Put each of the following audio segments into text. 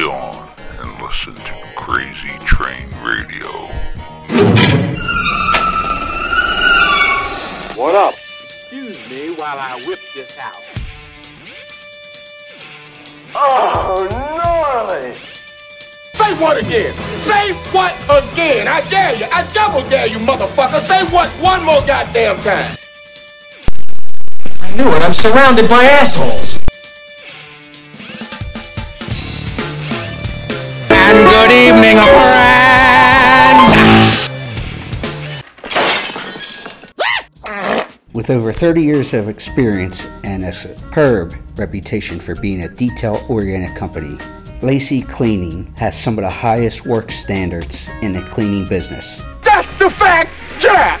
then on and listen to Crazy Train Radio. What up? Excuse me while I whip this out. Oh, gnarly! Say what again? Say what again? I dare you. I double dare you, motherfucker. Say what one more goddamn time. I knew it. I'm surrounded by assholes. And good evening, friend. With over 30 years of experience and a superb reputation for being a detail-oriented company, Lacey Cleaning has some of the highest work standards in the cleaning business. That's the fact, Jack!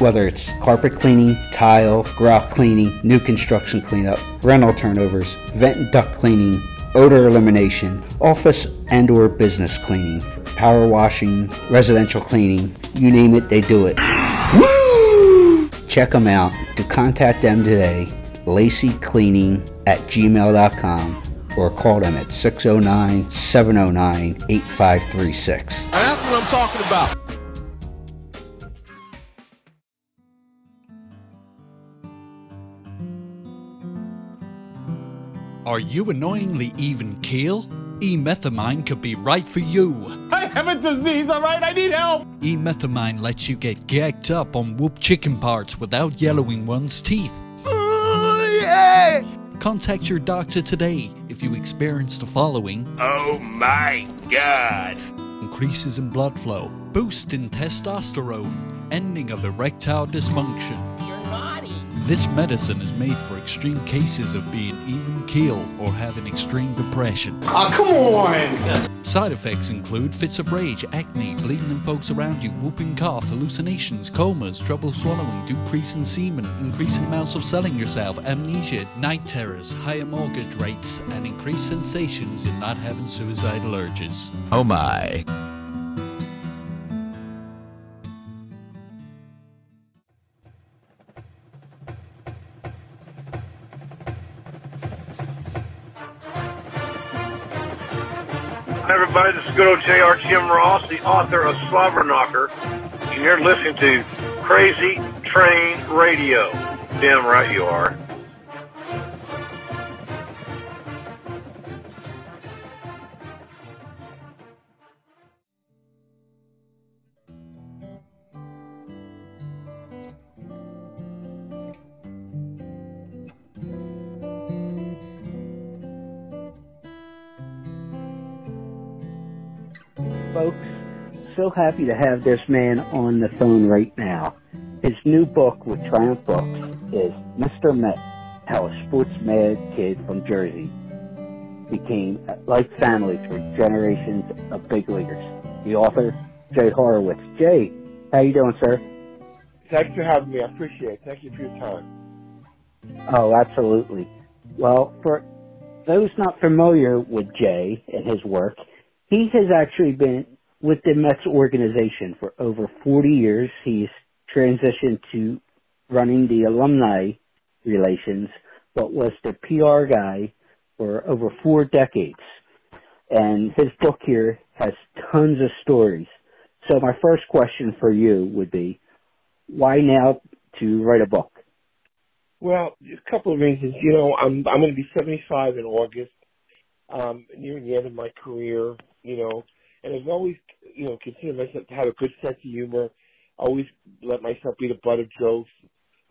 Whether it's carpet cleaning, tile, grout cleaning, new construction cleanup, rental turnovers, vent and duct cleaning, odor elimination, office and or business cleaning, power washing, residential cleaning, you name it, they do it. Check them out. To contact them today, lacycleaning at gmail.com or call them at 609 709 8536. That's what I'm talking about. Are you annoyingly even keel? E-methamine could be right for you. I have a disease, alright? I need help! E-methamine lets you get gagged up on whoop chicken parts without yellowing one's teeth. Oh, yeah! Contact your doctor today if you experience the following Oh my god! increases in blood flow, boost in testosterone, ending of erectile dysfunction. You're naughty! This medicine is made for extreme cases of being even keel or having extreme depression. Oh, come on! Side effects include fits of rage, acne, bleeding in folks around you, whooping cough, hallucinations, comas, trouble swallowing, decrease in semen, increasing amounts of selling yourself, amnesia, night terrors, higher mortgage rates, and increased sensations in not having suicidal urges. Oh my. Good old J.R. Jim Ross, the author of Slobberknocker. And you're listening to Crazy Train Radio. Damn right you are. So happy to have this man on the phone right now. His new book with Triumph Books is Mr. Met, How a Sports Mad Kid from Jersey became a like family through generations of big leaguers. The author, Jay Horowitz. Jay, how you doing, sir? Thanks for having me. I appreciate it. Thank you for your time. Oh, absolutely. Well, for those not familiar with Jay and his work, he has actually been with the Mets organization for over 40 years. He's transitioned to running the alumni relations, but was the PR guy for over four decades. And his book here has tons of stories. So my first question for you would be, why now to write a book? Well, a couple of reasons. You know, I'm I'm going to be 75 in August, um, nearing the end of my career. You know, and I've always, you know, considered myself to have a good sense of humor. Always let myself be the butt of jokes.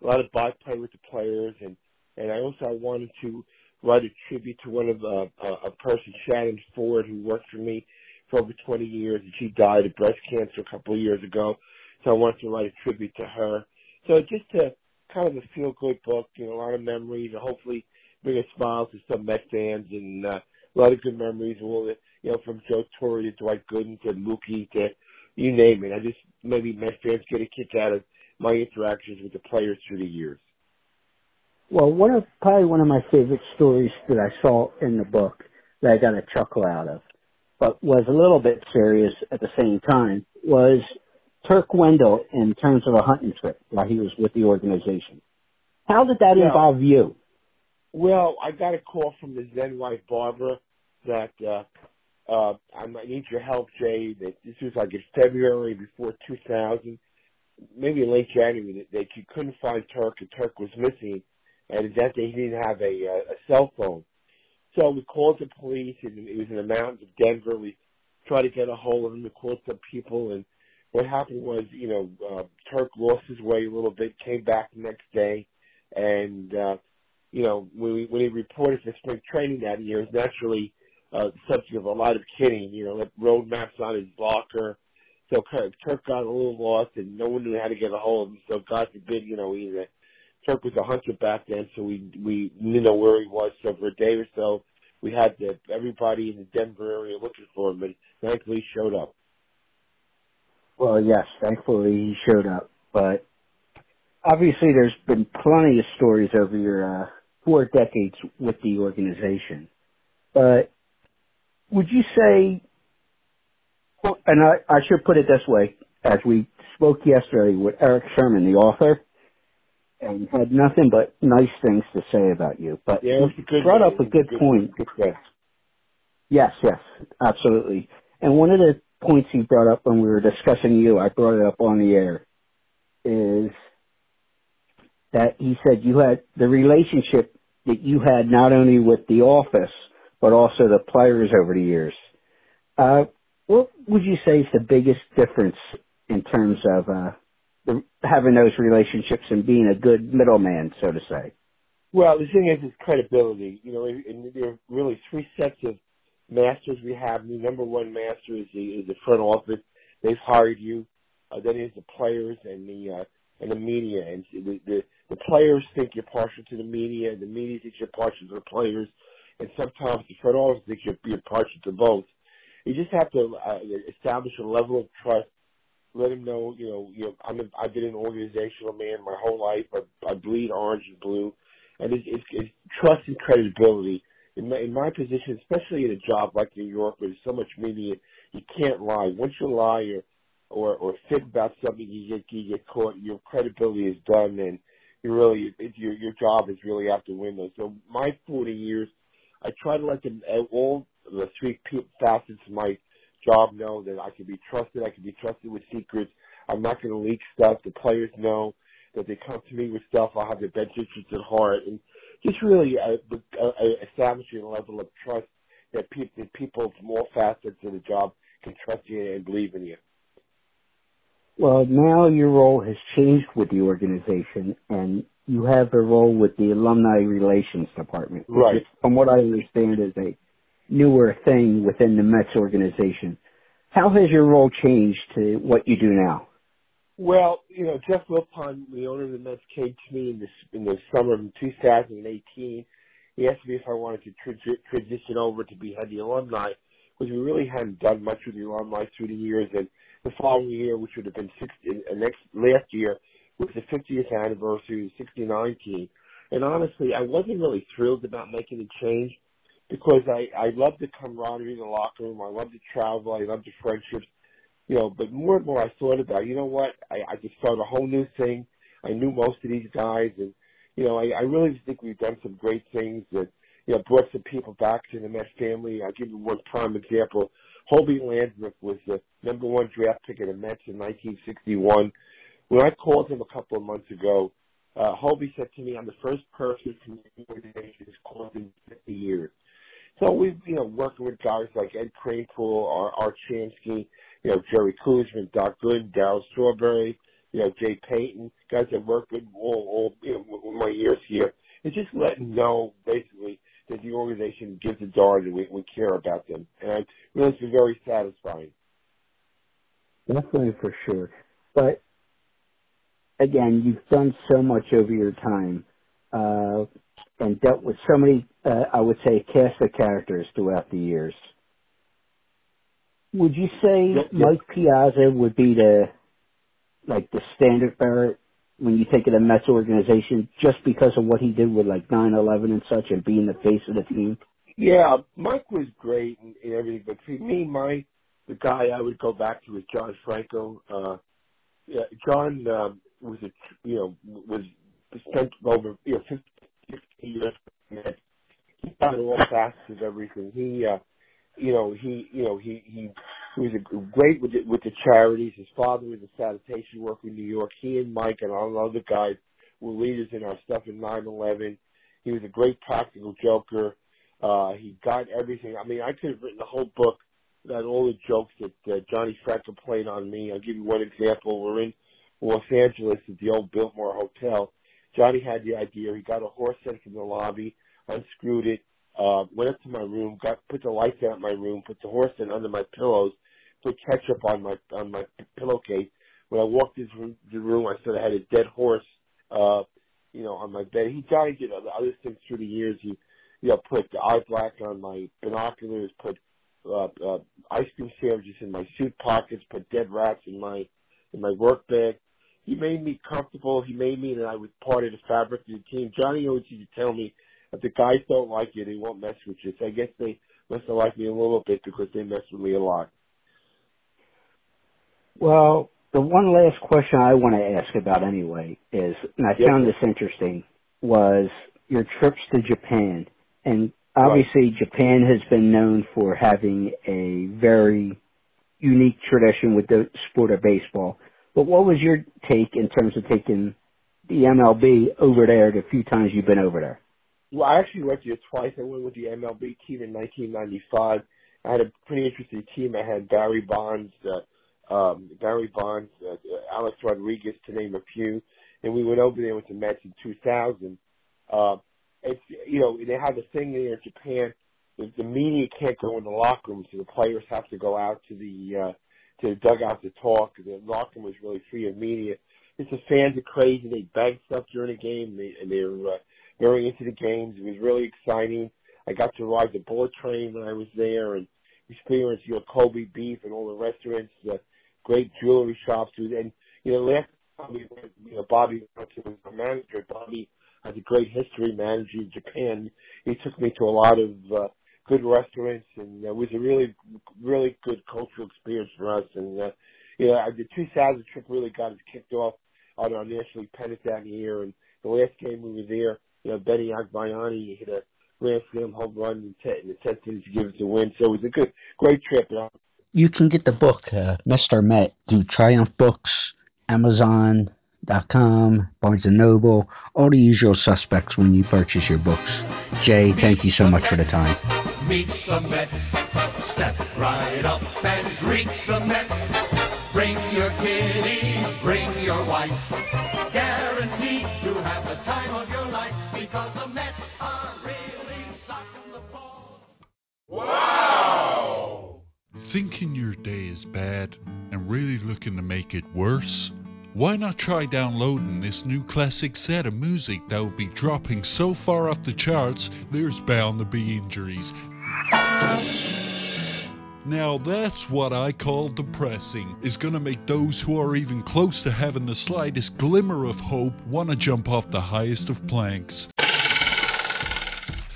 A lot of byplay with the players, and and I also I wanted to write a tribute to one of uh, a, person, Shannon Ford, who worked for me for over 20 years, and she died of breast cancer a couple of years ago. So I wanted to write a tribute to her. So just to kind of a feel good book, you know, a lot of memories, and hopefully bring a smile to some Met fans and uh, a lot of good memories. And the, you know, from Joe Torre to Dwight Gooden to Mookie to you name it. I just maybe my fans get a kick out of my interactions with the players through the years. Well, one of probably one of my favorite stories that I saw in the book that I got a chuckle out of, but was a little bit serious at the same time, was Turk Wendell in terms of a hunting trip while he was with the organization. How did that Yeah. involve you? Well, I got a call from the Zen wife Barbara that uh uh I might need your help, Jay. That this was like in February before 2000, maybe late January. That they c- couldn't find Turk, and Turk was missing, and that day he didn't have a uh, a cell phone. So we called the police, and it was in the mountains of Denver. We tried to get a hold of him. We called some people, and what happened was, you know, uh, Turk lost his way a little bit, came back the next day, and uh, you know, when, we, when he reported for spring training that year, naturally uh, the subject of a lot of kidding. You know, like roadmap's on his locker. So Turk got a little lost, and no one knew how to get a hold of him. So God forbid, you know, either Turk was a hunter back then, so we we didn't know where he was. So for a day or so, we had the, everybody in the Denver area looking for him, and thankfully he showed up. Well, yes, thankfully he showed up, but obviously there's been plenty of stories over your uh, four decades with the organization. But would you say, and I, I should put it this way, as we spoke yesterday with Erik Sherman, the author, and had nothing but nice things to say about you. But Yeah, you it's a good brought up a good Good- point. Good. Yes, yes, absolutely. And one of the points he brought up when we were discussing you, I brought it up on the air, is that he said you had the relationship that you had not only with the office, but also the players over the years. Uh, what would you say is the biggest difference in terms of uh, having those relationships and being a good middleman, so to say? Well, the thing is, is credibility. You know, and there are really three sets of masters we have. The number one master is the, is the front office. They've hired you. Uh, then there's the players and the uh, and the media. And the, the the players think you're partial to the media. The media thinks you're partial to the players. And sometimes the front office thinks you're, you're partial to both. You just have to uh, establish a level of trust. Let them know, you know, you know, I'm a, I've been an organizational man my whole life. I, I bleed orange and blue and it's, it's, it's trust and credibility. In my, in my position, especially in a job like New York, where there's so much media, you can't lie. Once you lie or or, or fib about something, you get you get caught. Your credibility is done, and you really it, your your job is really out the window. So my 40 years, I try to let them all the three facets of my job know that I can be trusted. I can be trusted with secrets. I'm not going to leak stuff. The players know that they come to me with stuff. I'll have their best interests at heart, and just really uh, uh, uh, establishing a level of trust that, that people from all facets of the job can trust you and believe in you. Well, now your role has changed with the organization, and you have a role with the Alumni Relations Department. Right. is, from what I understand, is a newer thing within the Mets organization. How has your role changed to what you do now? Well, you know, Jeff Wilpon, the owner of the Mets, came to me in the in the summer of 2018. He asked me if I wanted to tra- transition over to be head of the alumni, because we really hadn't done much with the alumni through the years. And the following year, which would have been 60, uh, next last year, was the 50th anniversary of the 69 team. And honestly, I wasn't really thrilled about making the change because I I love the camaraderie in the locker room. I love the travel. I love the friendships you know, but more and more I thought about, you know what, I, I could start a whole new thing. I knew most of these guys and, you know, I, I really think we've done some great things that, you know, brought some people back to the Mets family. I'll give you one prime example. Hobie Landrith was the number one draft pick of the Mets in 1961. When I called him a couple of months ago, uh, Hobie said to me, I'm the first person from the organization who's in 50 years. So we've, you know, working with guys like Ed Kranepool, Art, Art Shamsky, you know, Jerry Koosman, Doc Good, Darryl Strawberry, you know, Jay Payton, guys that worked with all, all you know, my years here. It's just letting know, basically, that the organization gives a darn and we, we care about them. And I really, it's been very satisfying. Definitely for sure. But again, you've done so much over your time. Uh, and dealt with so many, uh, I would say, cast of characters throughout the years. Would you say Yep, yep. Mike Piazza would be the like the standard bearer when you think of the Mets organization, just because of what he did with like 9/11 and such, and being the face of the team? Yeah, Mike was great and, and everything, but for me, Mike, the guy I would go back to is John Franco. Uh, yeah, John um, was a you know was spent over you know 50, 60 years. the Mets. He got all facets of everything. He uh, you know he you know he he he was a great with the, with the charities. His father was a sanitation worker in New York. He and Mike and all the other guys were leaders in our stuff in 9/11. He was a great practical joker. Uh, he got everything. I mean, I could have written a whole book about all the jokes that uh, Johnny Franco played on me. I'll give you one example. We're in Los Angeles at the old Biltmore Hotel. Johnny had the idea. He got a horse head from the lobby, unscrewed it, uh, went up to my room, got put the lights out in my room, put the horse head under my pillows, put ketchup on my on my pillowcase. When I walked into the room, I said I had a dead horse, uh, you know, on my bed. He Johnny did other other things through the years. He, you know, put the eye black on my binoculars, put uh, uh, ice cream sandwiches in my suit pockets, put dead rats in my in my work bag. He made me comfortable. He made me that I was part of the fabric of the team. Johnny always used to tell me if the guys don't like you, they won't mess with you. So I guess they must have liked me a little bit because they messed with me a lot. Well, the one last question I want to ask about anyway is, and I Yes, found this interesting, was your trips to Japan. And obviously Japan has been known for having a very unique tradition with the sport of baseball. But what was your take in terms of taking the MLB over there the few times you've been over there? Well, I actually went there twice. I went with the MLB team in 1995. I had a pretty interesting team. I had Barry Bonds, uh, um, Barry Bonds, uh, Alex Rodriguez, to name a few, and we went over there with the Mets in 2000. Uh, it's you know they have a thing there in Japan. The, the media can't go in the locker room, so the players have to go out to the uh, to dugout to talk. The locker was really free of media. It's the fans are crazy. They bag stuff during the game, they, and they're uh, very into the games. It was really exciting. I got to ride the bullet train when I was there and experience your Kobe beef and all the restaurants, the great jewelry shops. And you know, last time we went, you know, Bobby was our manager. Bobby has a great history managing Japan. He took me to a lot of uh, good restaurants, and it was a really, really good cultural experience for us. And uh, you know, the 2000 trip really got us kicked off on our national pennant that year. And the last game we were there, you know, Benny Agbayani hit a grand slam home run in, ten, the tenth inning to give us a win. So it was a good, great trip. You can get the book, uh, Mr. Met, through Triumph Books, Amazon.com, Barnes & Noble, all the usual suspects when you purchase your books. Jay, thank you so much for the time. Meet the Mets. Step right up and greet the Mets. Bring your kiddies, bring your wife. Guaranteed to have the time of your life because the Mets are really socking the ball. Wow! Thinking your day is bad and really looking to make it worse? Why not try downloading this new classic set of music that will be dropping so far off the charts there's bound to be injuries? Now that's what I call depressing. Is gonna make those who are even close to having the slightest glimmer of hope wanna jump off the highest of planks.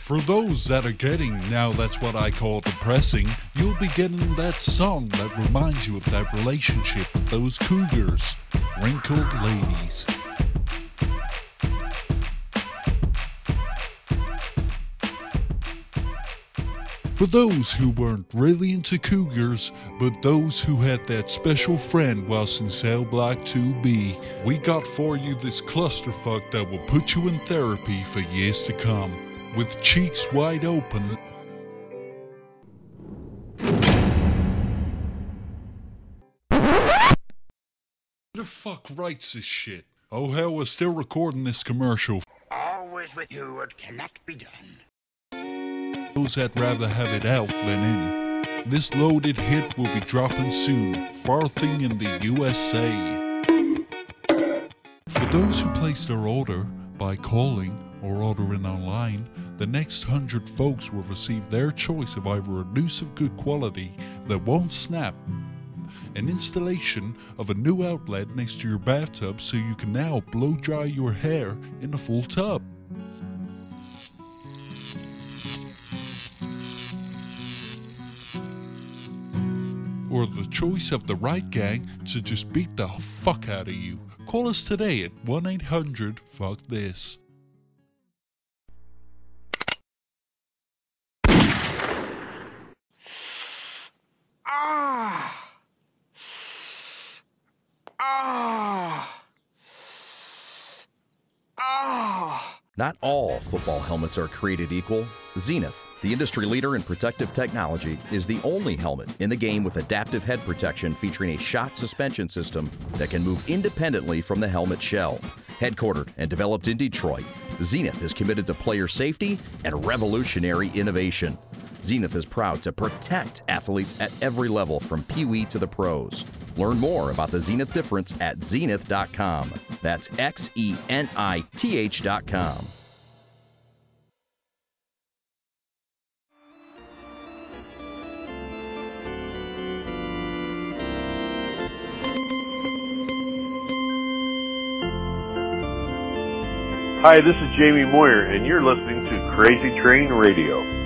For those that are getting now that's what I call depressing, you'll be getting that song that reminds you of that relationship with those cougars, ladies. For those who weren't really into cougars, but those who had that special friend whilst in cell block 2B, we got for you this clusterfuck that will put you in therapy for years to come. With cheeks wide open, Writes this shit? Oh hell, we're still recording this commercial. Always with you it cannot be done. those that rather have it out than in. This loaded hit will be dropping soon, farthing in the USA. For those who place their order, By calling or ordering online, the next hundred folks will receive their choice of either a noose of good quality that won't snap, an installation of a new outlet next to your bathtub so you can now blow dry your hair in a full tub. Or the choice of the right gang to just beat the fuck out of you. Call us today at 1 800 Fuck This. Ah! Ah! Ah! Not all football helmets are created equal. Xenith, the industry leader in protective technology, is the only helmet in the game with adaptive head protection featuring a shock suspension system that can move independently from the helmet shell. Headquartered and developed in Detroit, Xenith is committed to player safety and revolutionary innovation. Xenith is proud to protect athletes at every level from Pee Wee to the pros. Learn more about the Xenith difference at xenith.com. That's X E N I T H.com. Hi, this is Jamie Moyer, and you're listening to Crazy Train Radio.